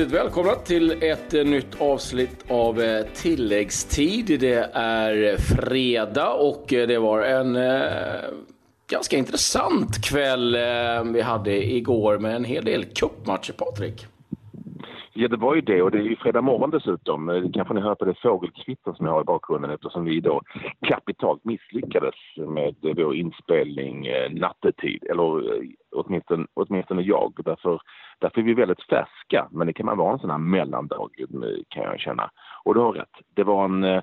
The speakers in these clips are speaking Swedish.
hjärtligt välkomna till ett eh, nytt avsnitt av eh, tilläggstid. Det är fredag och eh, det var en ganska intressant kväll vi hade igår med en hel del cupmatcher, Patrik. Ja, det var ju det och det är ju fredag morgon dessutom. Det kanske ni hör på det fågelkvitter som jag har i bakgrunden eftersom vi då kapitalt misslyckades med vår inspelning nattetid, eller åtminstone, åtminstone jag. Därför, därför är vi väldigt färska, men det kan man vara en sån här mellandag kan jag känna. Och du har rätt, det var en eh,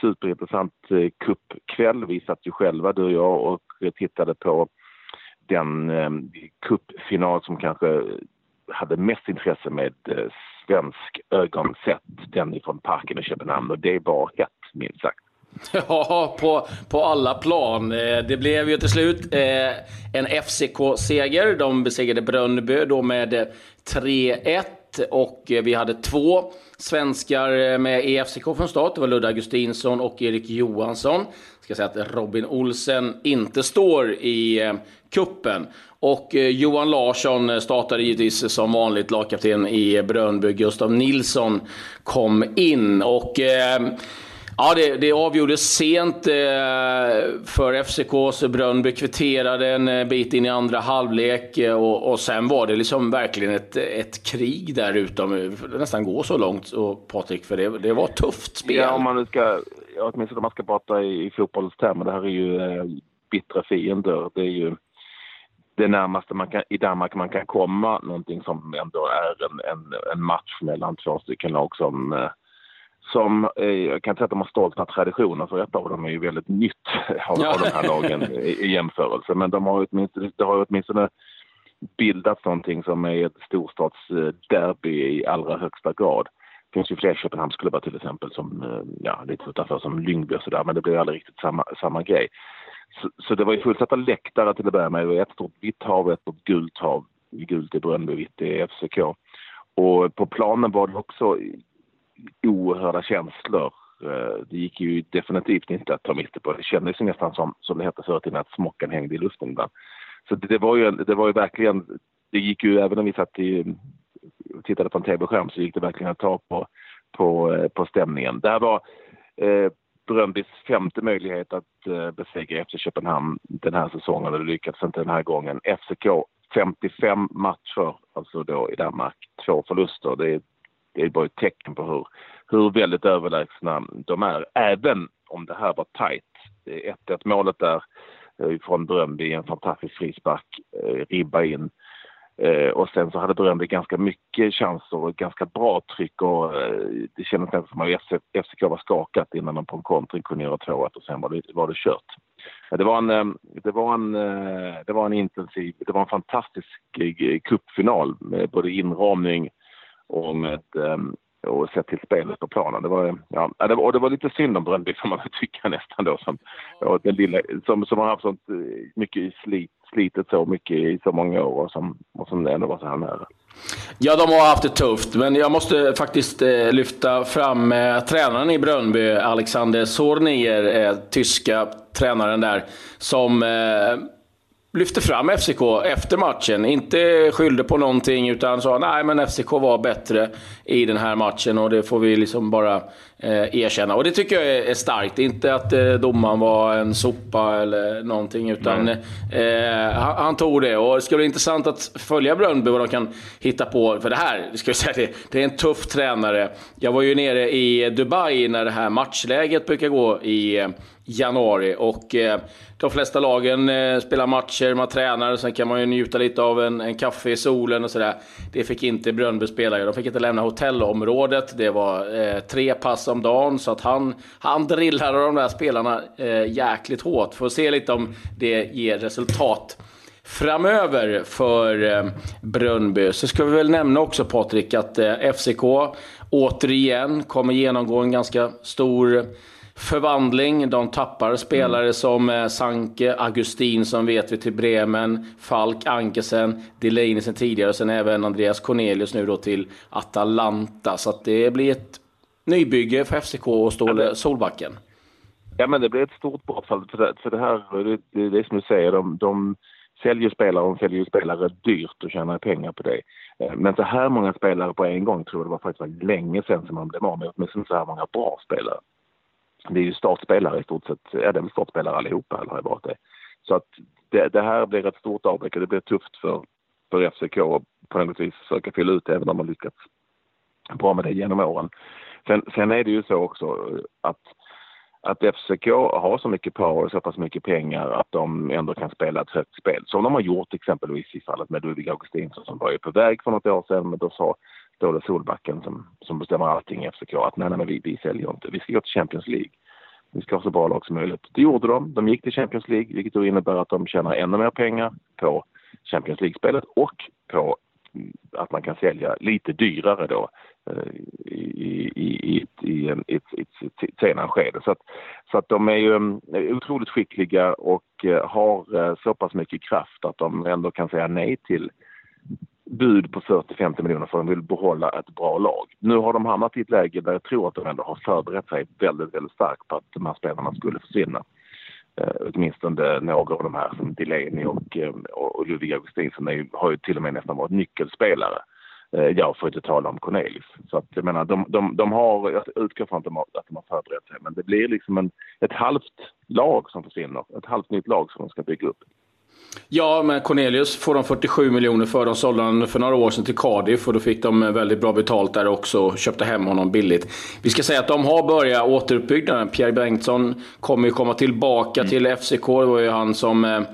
superintressant eh, cupkväll. Vi satt ju själva, du och jag, och tittade på den eh, cupfinal som kanske hade mest intresse med eh, svensk ögon sett, den ifrån parken i Köpenhamn och det var hett minst sagt. Ja, på, på alla plan. Eh, det blev ju till slut eh, en FCK-seger. De besegrade Brönnby då med 3-1 och eh, vi hade två svenskar med i FCK från start. Det var Ludde Augustinsson och Erik Johansson. Jag ska säga att Robin Olsen inte står i kuppen. Och Johan Larsson startade givetvis som vanligt lagkapten i Brönby. Gustav Nilsson kom in. och... Eh, Ja, det, det avgjordes sent eh, för FCK, så Brönnby kvitterade en eh, bit in i andra halvlek eh, och, och sen var det liksom verkligen ett, ett krig där utom, eh, nästan gå så långt, och Patrik, för det, det var tufft spel. Ja, om man nu ska, åtminstone om man ska prata i, i fotbollstermer, det här är ju eh, bittra fiender. Det är ju det närmaste man kan, i Danmark man kan komma någonting som ändå är en, en, en match mellan två stycken lag som, eh, som eh, jag kan inte säga att de har stolta traditioner för ett av dem är ju väldigt nytt av, ja. av de här lagen i, i jämförelse. Men de har åtminstone, det har åtminstone bildats någonting som är ett storstadsderby i allra högsta grad. Det finns ju fler Köpenhamnsklubbar till exempel som, eh, ja, lite utanför som Lyngby och sådär, men det blir aldrig riktigt samma, samma grej. Så, så, det var ju fullsatta läktare till att börja med. Det var ett stort vitt hav och ett stort gult hav. Gult i Brönnby, vitt i FCK. Och på planen var det också oerhörda känslor. Eh, det gick ju definitivt inte att ta miste på. Det kändes ju nästan som, som det hette förr i att smockan hängde i luften ibland. Så det, det, var ju, det var ju verkligen, det gick ju även om vi satt i, tittade på en tv-skärm så gick det verkligen att ta på, på, eh, på stämningen. Det här var eh, Bröndbys femte möjlighet att eh, besegra FC Köpenhamn den här säsongen och det lyckades inte den här gången. FCK 55 matcher, alltså då i Danmark, två förluster. Det är, det är bara ett tecken på hur, hur väldigt överlägsna de är, även om det här var tajt. 1-1 målet där eh, från Bröndby, en fantastisk frispark, eh, ribba in. Eh, och sen så hade Bröndby ganska mycket chanser och ganska bra tryck och det kändes nästan som att FCK var skakat innan de på en kontring kunde göra 2-1 och sen var det, var det kört. Det var, en, det, var en, det var en intensiv, det var en fantastisk cupfinal med både inramning och med och sett till spelet på planen. Det var, ja, det och det var lite synd om Bröndby får man tycka nästan då som, den lilla, som, som har haft sånt mycket slit slitit så mycket i så många år och som, och som ändå var så här nära. Ja, de har haft det tufft, men jag måste faktiskt eh, lyfta fram eh, tränaren i Brönnby, Alexander Sornier, eh, tyska tränaren där, som eh, lyfte fram FCK efter matchen. Inte skyllde på någonting, utan sa nej men FCK var bättre i den här matchen och det får vi liksom bara eh, erkänna. Och det tycker jag är, starkt. Inte att eh, domaren var en sopa eller någonting, utan eh, han, han, tog det. Och det ska bli intressant att följa Brönnby, vad de kan hitta på. För det här, ska jag säga det, det är en tuff tränare. Jag var ju nere i Dubai när det här matchläget brukar gå i eh, januari. Och eh, de flesta lagen eh, spelar matcher, man tränar, sen kan man ju njuta lite av en, en kaffe i solen och sådär. Det fick inte Brönnby spela. De fick inte lämna hotellområdet. Det var eh, tre pass om dagen, så att han, han drillade de där spelarna eh, jäkligt hårt. Får se lite om det ger resultat framöver för eh, Brönnby. Så ska vi väl nämna också Patrik att eh, FCK återigen kommer genomgå en ganska stor förvandling. De tappar spelare mm. som eh, Sanke, Augustin som vet vi till Bremen, Falk, Ankesen, Delaney sen tidigare och sen även Andreas Cornelius nu då till Atalanta. Så att det blir ett nybygge för FCK och Ståle Solbacken. Ja men det blir ett stort bortfall för det, för det här, det, det är som du säger, de, de säljer spelare och säljer spelare dyrt och tjänar pengar på det. Eh, men så här många spelare på en gång tror jag det var faktiskt var länge sedan som man blev av med åtminstone så här många bra spelare. Det är ju startspelare i stort sett, ja det är väl startspelare allihopa eller har det varit det. Så att det, det här blir ett stort avbräck och det blir tufft för, för FCK att på något vis försöka fylla ut även om man lyckats bra med det genom åren. Sen, sen är det ju så också att att FCK har så mycket power och så pass mycket pengar att de ändå kan spela ett högt spel. Som de har gjort exempelvis i fallet med Ludvig Augustinsson som var ju på väg för något år sedan men då sa då det Solbacken som, som bestämmer allting i FCK att nej, nej men vi, vi säljer inte, vi ska gå till Champions League. Vi ska ha så bra lag som möjligt. Det gjorde de. De gick till Champions League vilket då innebär att de tjänar ännu mer pengar på Champions League-spelet och på mm, att man kan sälja lite dyrare då eh, i, i, i, i, ett, ett senare skede. Så att, så att de är ju mm, otroligt skickliga och eh, har eh, så pass mycket kraft att de ändå kan säga nej till bud på 40-50 miljoner för att de vill behålla ett bra lag. Nu har de hamnat i ett läge där jag tror att de ändå har förberett sig väldigt, väldigt starkt på att de här spelarna skulle försvinna eh, åtminstone några av de här som Delaney och, eh, och, och Ludvig Augustinsson är, har ju till och med nästan varit nyckelspelare. Eh, ja, för att inte tala om Cornelis. Så att jag menar, de, de, de har, jag utgår från att de, har, att de har förberett sig, men det blir liksom en, ett halvt lag som försvinner. Ett halvt nytt lag som de ska bygga upp. Ja, men Cornelius får de 47 miljoner för. De sålde honom för några år sedan till Cardiff och då fick de väldigt bra betalt där också och köpte hem honom billigt. Vi ska säga att de har börjat återuppbyggnaden. Pierre Bengtsson kommer ju komma tillbaka mm. till FCK. Det var ju han som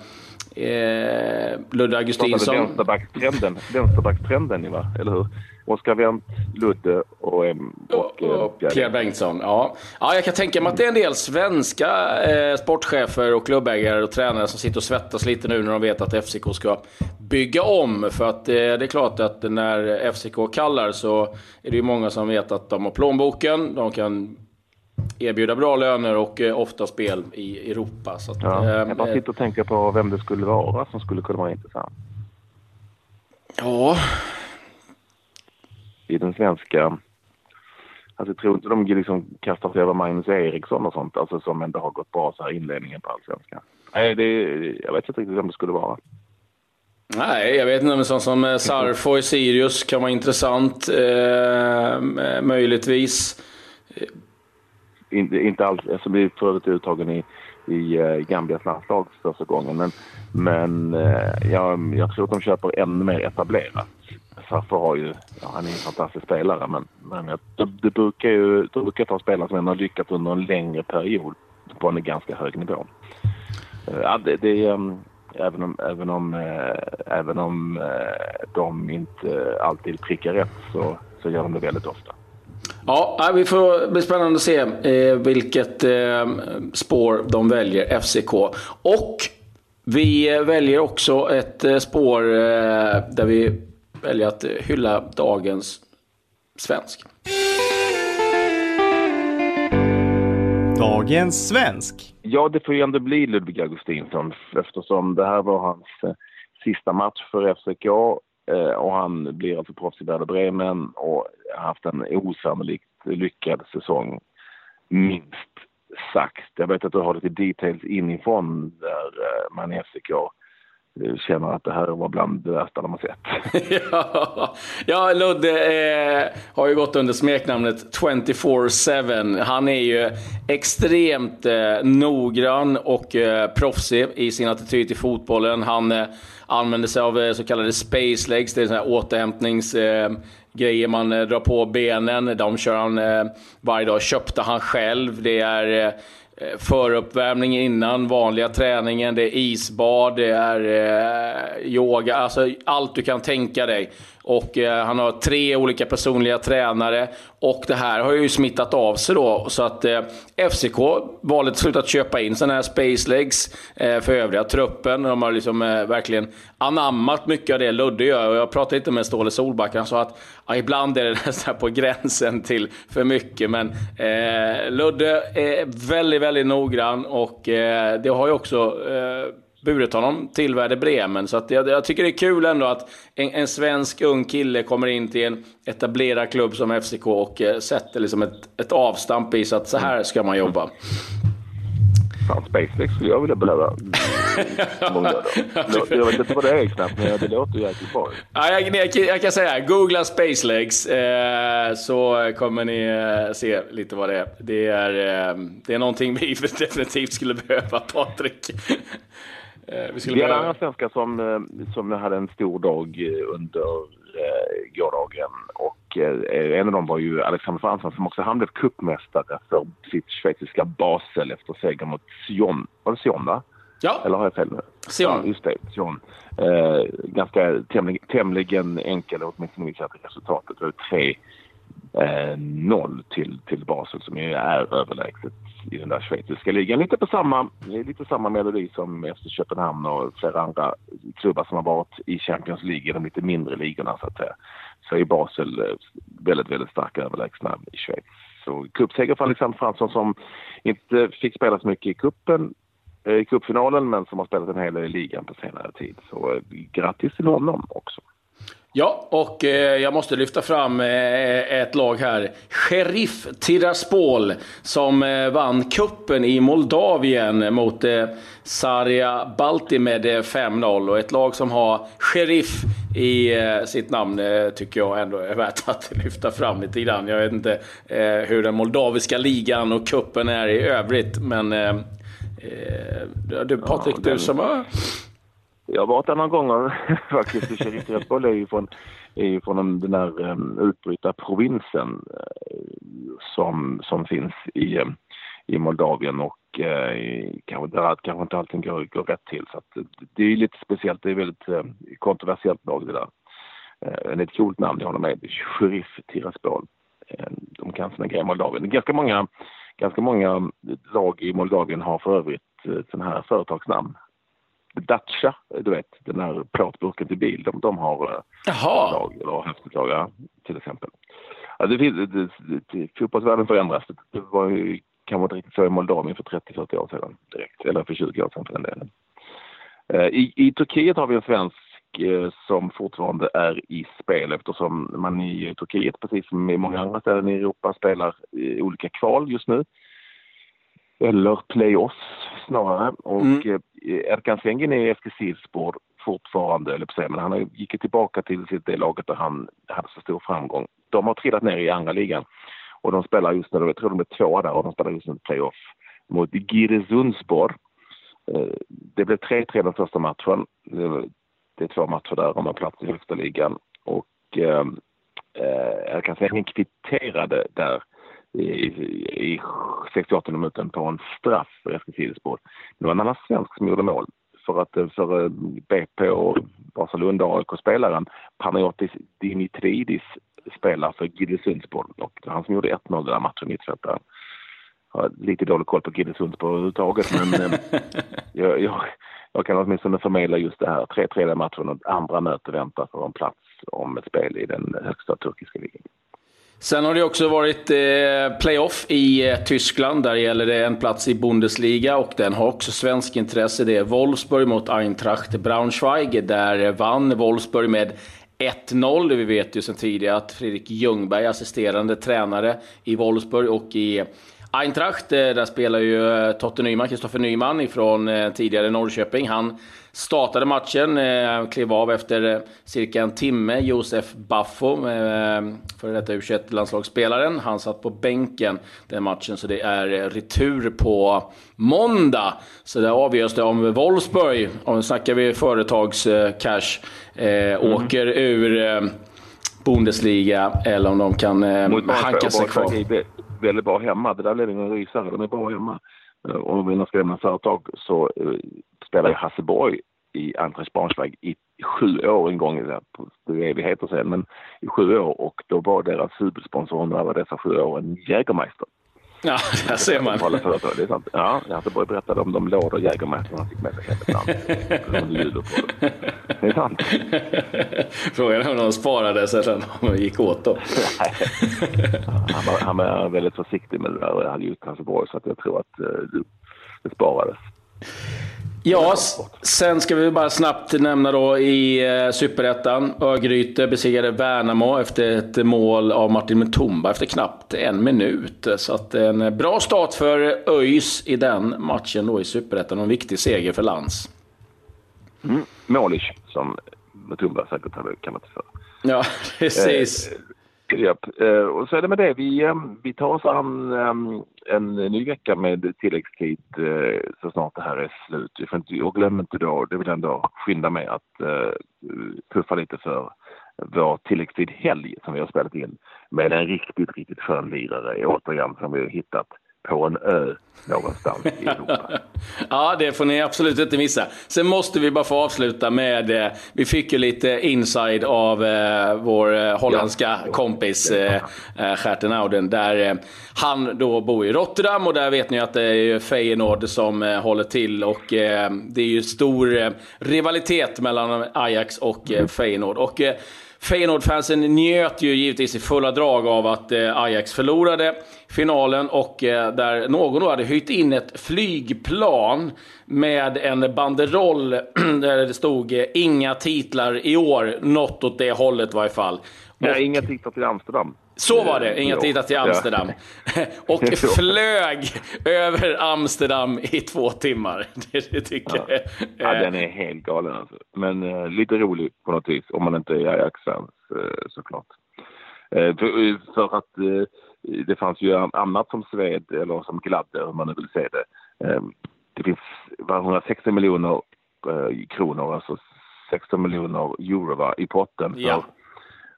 eh, eh, Ludde Augustinsson. Vänsterbackstrenden, vänsterbackstrenden va? Eller hur? Oskar Wendt, Ludde och, och, och, Pierre Bengtsson. Ja. ja, jag kan tänka mig att det är en del svenska eh, sportchefer och klubbägare och tränare som sitter och svettas lite nu när de vet att FCK ska bygga om. För att eh, det är klart att när FCK kallar så är det ju många som vet att de har plånboken. De kan erbjuda bra löner och eh, ofta spel i Europa. Så att, ja, jag bara eh, sitter och tänker på vem det skulle vara som skulle kunna vara intressant. Ja. I den svenska... Alltså jag tror inte de liksom kastar sig över Magnus Eriksson och sånt, alltså som ändå har gått bra så här inledningen på allsvenskan. Nej, det, jag vet inte riktigt vem det skulle vara. Nej, jag vet inte. Men sånt som eh, Sarfo i Sirius kan vara intressant. Eh, möjligtvis inte, inte alls, alltså blir för övrigt uttagen i, i uh, Gambias landslag första gången. Men, men eh, uh, jag, jag tror att de köper ännu mer etablerat. Saffer har ju, ja, han är en fantastisk spelare men, men det, det brukar ju det brukar ta spelare som ändå har lyckats under en längre period på en ganska hög nivå. Uh, ja, det, det um, även om, även om, även om de inte alltid prickar rätt så, så gör de det väldigt ofta. Ja, vi får bli spännande att se eh, vilket eh, spår de väljer, FCK. Och vi väljer också ett eh, spår eh, där vi väljer att hylla dagens svensk. Dagens svensk. Ja, det får ju ändå bli Ludvig Augustinsson eftersom det här var hans eh, sista match för FCK Eh, och han blir alltså proffs i Werder Bremen och har haft en osannolikt lyckad säsong, minst sagt. Jag vet att du har lite details inifrån där eh, man i känner att det här var bland det värsta de har sett. ja, ja, Ludde eh, har ju gått under smeknamnet 24-7. Han är ju extremt eh, noggrann och eh, proffsig i sin attityd till fotbollen. Han eh, använder sig av eh, så kallade space legs, det är sådana här återhämtningsgrejer eh, man eh, drar på benen. De kör han eh, varje dag. Köpte han själv. Det är eh, Eh, föruppvärmning innan vanliga träningen, det är isbad, det är eh, yoga, alltså allt du kan tänka dig. Och eh, han har tre olika personliga tränare. Och det här har ju smittat av sig då. Så att eh, FCK valde till slut att köpa in sådana här Space Legs eh, för övriga truppen. De har liksom eh, verkligen anammat mycket av det Ludde gör. Och jag pratade inte med Ståle Solback, han sa att ja, ibland är det nästan på gränsen till för mycket. Men eh, Ludde är väldigt, väldigt noggrann och eh, det har ju också eh, burit honom till Werder Bremen. Så att jag, jag, tycker det är kul ändå att en, en, svensk ung kille kommer in till en etablerad klubb som FCK och eh, sätter liksom ett, ett avstamp i så att så här ska man jobba. Fan, SpaceX skulle jag vilja behöva jag vet inte vad det är knappt, men det låter jäkligt bra. Ja, jag, jag, jag, kan säga googla Spacelegs eh, så kommer ni eh, se lite vad det är. Det är, eh, det är någonting vi definitivt skulle behöva, Patrik. Eh, vi skulle det är behöva... andra svenskar som, eh, som hade en stor dag under eh, gårdagen och eh, en av dem var ju Alexander Fransson som också han blev cupmästare för sitt schweiziska Basel efter seger mot Sion. Var det Sion va? Ja. Eller har jag fel nu? Sion. Ja, just det. Sion. Eh, ganska tämligen, tämligen enkel, åtminstone visar resultatet. Det var tre eh, noll till, till Basel som ju är överlägset i den där schweiziska ligan. Lite på samma, lite samma melodi som efter Köpenhamn och flera andra klubbar som har varit i Champions League, de lite mindre ligorna så att säga. Så är Basel eh, väldigt, väldigt starka överlägsna i Schweiz. Så cupseger för Alexander Fransson som inte fick spela så mycket i kuppen Eh, i cupfinalen men som har spelat en hel del i ligan på senare tid. Så eh, grattis till honom också. Ja, och eh, jag måste lyfta fram eh, ett lag här. Sheriff Tiraspol som eh, vann kuppen i Moldavien mot eh, Saria Balti med eh, 5-0. Och ett lag som har Sheriff i eh, sitt namn eh, tycker jag ändå är värt att lyfta fram lite grann. Jag vet inte eh, hur den moldaviska ligan och kuppen är i övrigt, men du Patrik, ja, den... du som har jag har varit där några gånger faktiskt. Sheriff Tiraspol är ju från, är ju från den där um, utbrytarprovinsen uh, som, som finns i, um, i Moldavien och uh, kanske, där kanske inte allting går, går rätt till. Så att, det är lite speciellt. Det är väldigt uh, kontroversiellt lag det där. Uh, det är ett coolt namn, jag håller med. Sheriff Tiraspol. Uh, de kan sina grejer i Moldavien. Ganska många, ganska många lag i Moldavien har för övrigt sådana här företagsnamn. Dacia, du vet, den här plåtburken till bil, de, de har eh, Jaha. lag, eller har haft ett lag, till exempel. Ja, det finns, det, det, fotbollsvärlden förändras. Det var ju kanske inte riktigt så i Moldavien för 30-40 år sedan direkt, eller för 20 år sedan för den delen. Eh, I, I Turkiet har vi en svensk eh, som fortfarande är i spel eftersom man i Turkiet, precis som i många andra ställen i Europa, spelar olika kval just nu eller playoffs snarare. Och mm. Eh, Erkan Sengin är i Eskilstuna fortfarande, eller på men han gick tillbaka till sitt det laget där han hade så stor framgång. De har trillat ner i andra ligan och de spelar just nu, jag tror de är tvåa där och de spelar just nu playoff mot Giresunspor. Eh, det blev 3-3 den första matchen. Det är två matcher där om en plats i högsta ligan och eh, eh Erkan Sengin kvitterade där i, i 68 minuten på en straff för Eskilstuna Det var en annan svensk som gjorde mål. För att för eh, BP och Vasalund AIK-spelaren Panagiotis Dimitridis spelar för Giddesundsborg och det var han som gjorde 1-0 den matchen, mittfältaren. Jag har lite dålig koll på Giddesundsborg överhuvudtaget men eh, jag, jag, jag kan åtminstone förmedla just det här. 3-3 matchen och andra möte väntar för en plats om ett spel i den högsta turkiska ligan. Sen har det också varit eh, playoff i eh, Tyskland. Där gäller det en plats i Bundesliga och den har också svensk intresse. Det är Wolfsburg mot Eintracht Braunschweig. Där eh, vann Wolfsburg med 1-0. Vi vet ju sedan tidigare att Fredrik Ljungberg, assisterande tränare i Wolfsburg och i Eintracht, eh, där spelar ju Totte Nyman, Kristoffer Nyman ifrån tidigare Norrköping. Han startade matchen, eh, klev av efter eh, cirka en timme. Josef Baffo, eh, före detta u landslagsspelaren han satt på bänken den matchen. Så det är retur på måndag. Så där avgörs det om Wolfsburg, om vi snackar vi företagscash, eh, mm. åker ur eh, Bundesliga eller om de kan eh, hanka sig kvar. Väldigt bra hemma. Det där blev ingen rysare. De är bra hemma. Eh, om vi nu ska lämna företag så eh, spelade Hasse Borg i Andres Braunschweig i sju år en gång, det är evigheter sen, men i sju år och då var deras huvudsponsor under alla dessa sju år en Jägermeister. Ja, där ser man. Det är sant. Ja, Göteborg berättade om de lådor Jägermeister han fick med sig hem Det är sant. Frågan är om de sparade sig eller om de gick åt då. han, var, han var väldigt försiktig med det där och hade gjort Göteborg så att jag tror att uh, det sparades. Ja, sen ska vi bara snabbt nämna då i eh, Superettan. Örgryte besegrade Värnamo efter ett mål av Martin Mutumba efter knappt en minut. Så att en bra start för ÖIS i den matchen då i Superettan och en viktig seger för Lans. Mm. Målish, som Mutumba säkert hade kallat det för. Ja, precis. Eh, japp. Eh, och så är det med det. Vi, eh, vi tar oss an eh, en ny vecka med tilläggstid eh, så snart det här är slut. Vi får inte, och glöm inte då, det vill ändå skynda med att eh, puffa lite för vår tilläggstid-helg som vi har spelat in med en riktigt, riktigt skön lirare återigen som vi har hittat på en ö någonstans i Europa. ja, det får ni absolut inte missa. Sen måste vi bara få avsluta med, eh, vi fick ju lite inside av eh, vår eh, holländska ja. kompis eh, eh, Auden, där eh, han då bor i Rotterdam och där vet ni att det är Feyenoord som håller till och det är ju stor rivalitet mellan Ajax och. Feyenoord. Och, Feyenoord-fansen njöt ju givetvis i fulla drag av att eh, Ajax förlorade finalen och eh, där någon då hade hyrt in ett flygplan med en banderoll där det stod eh, inga titlar i år, något åt det hållet i varje fall. Nej, inga titlar till Amsterdam. Så var det, inga titlar till Amsterdam. Ja. och flög över Amsterdam i två timmar. Det, tycker ja. jag. Ja, den är helt galen alltså. Men uh, lite rolig på något vis, om man inte är Ajax-fans uh, såklart. Uh, för, för, att det fanns ju annat som sved, eller som gladde, hur man nu vill se det. det finns 160 miljoner kronor, alltså 16 miljoner euro va, i potten. Ja.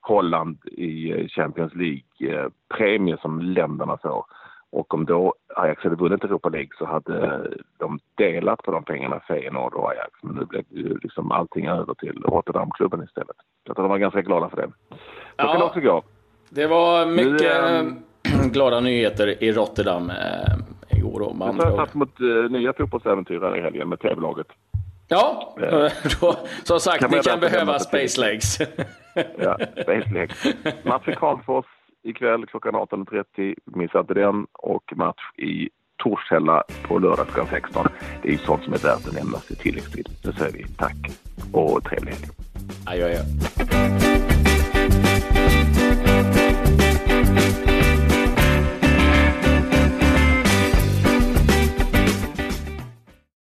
Holland i eh, Champions League-premie som länderna får. Och om då Ajax hade vunnit Europa League så hade de delat på de pengarna, Feyenoord och Ajax. Men nu blev ju liksom allting över till Rotterdamklubben istället. Tror de var ganska glada för det. Så ja, kan också gå. Det var mycket nu, ähm, glada nyheter i Rotterdam äh, igår. Och man har satt mot äh, nya fotbollsäventyr i helgen med TV-laget. Ja, då, som sagt, kan ni kan behöva Space Legs. ja, Space Match i Karlsfors ikväll klockan 18.30. Missa inte den. Och match i Torshälla på lördag klockan 16. Det är ju sånt som är värt att nämnas i tilläggstid. Nu säger vi tack och trevlig helg. Adjö, adjö.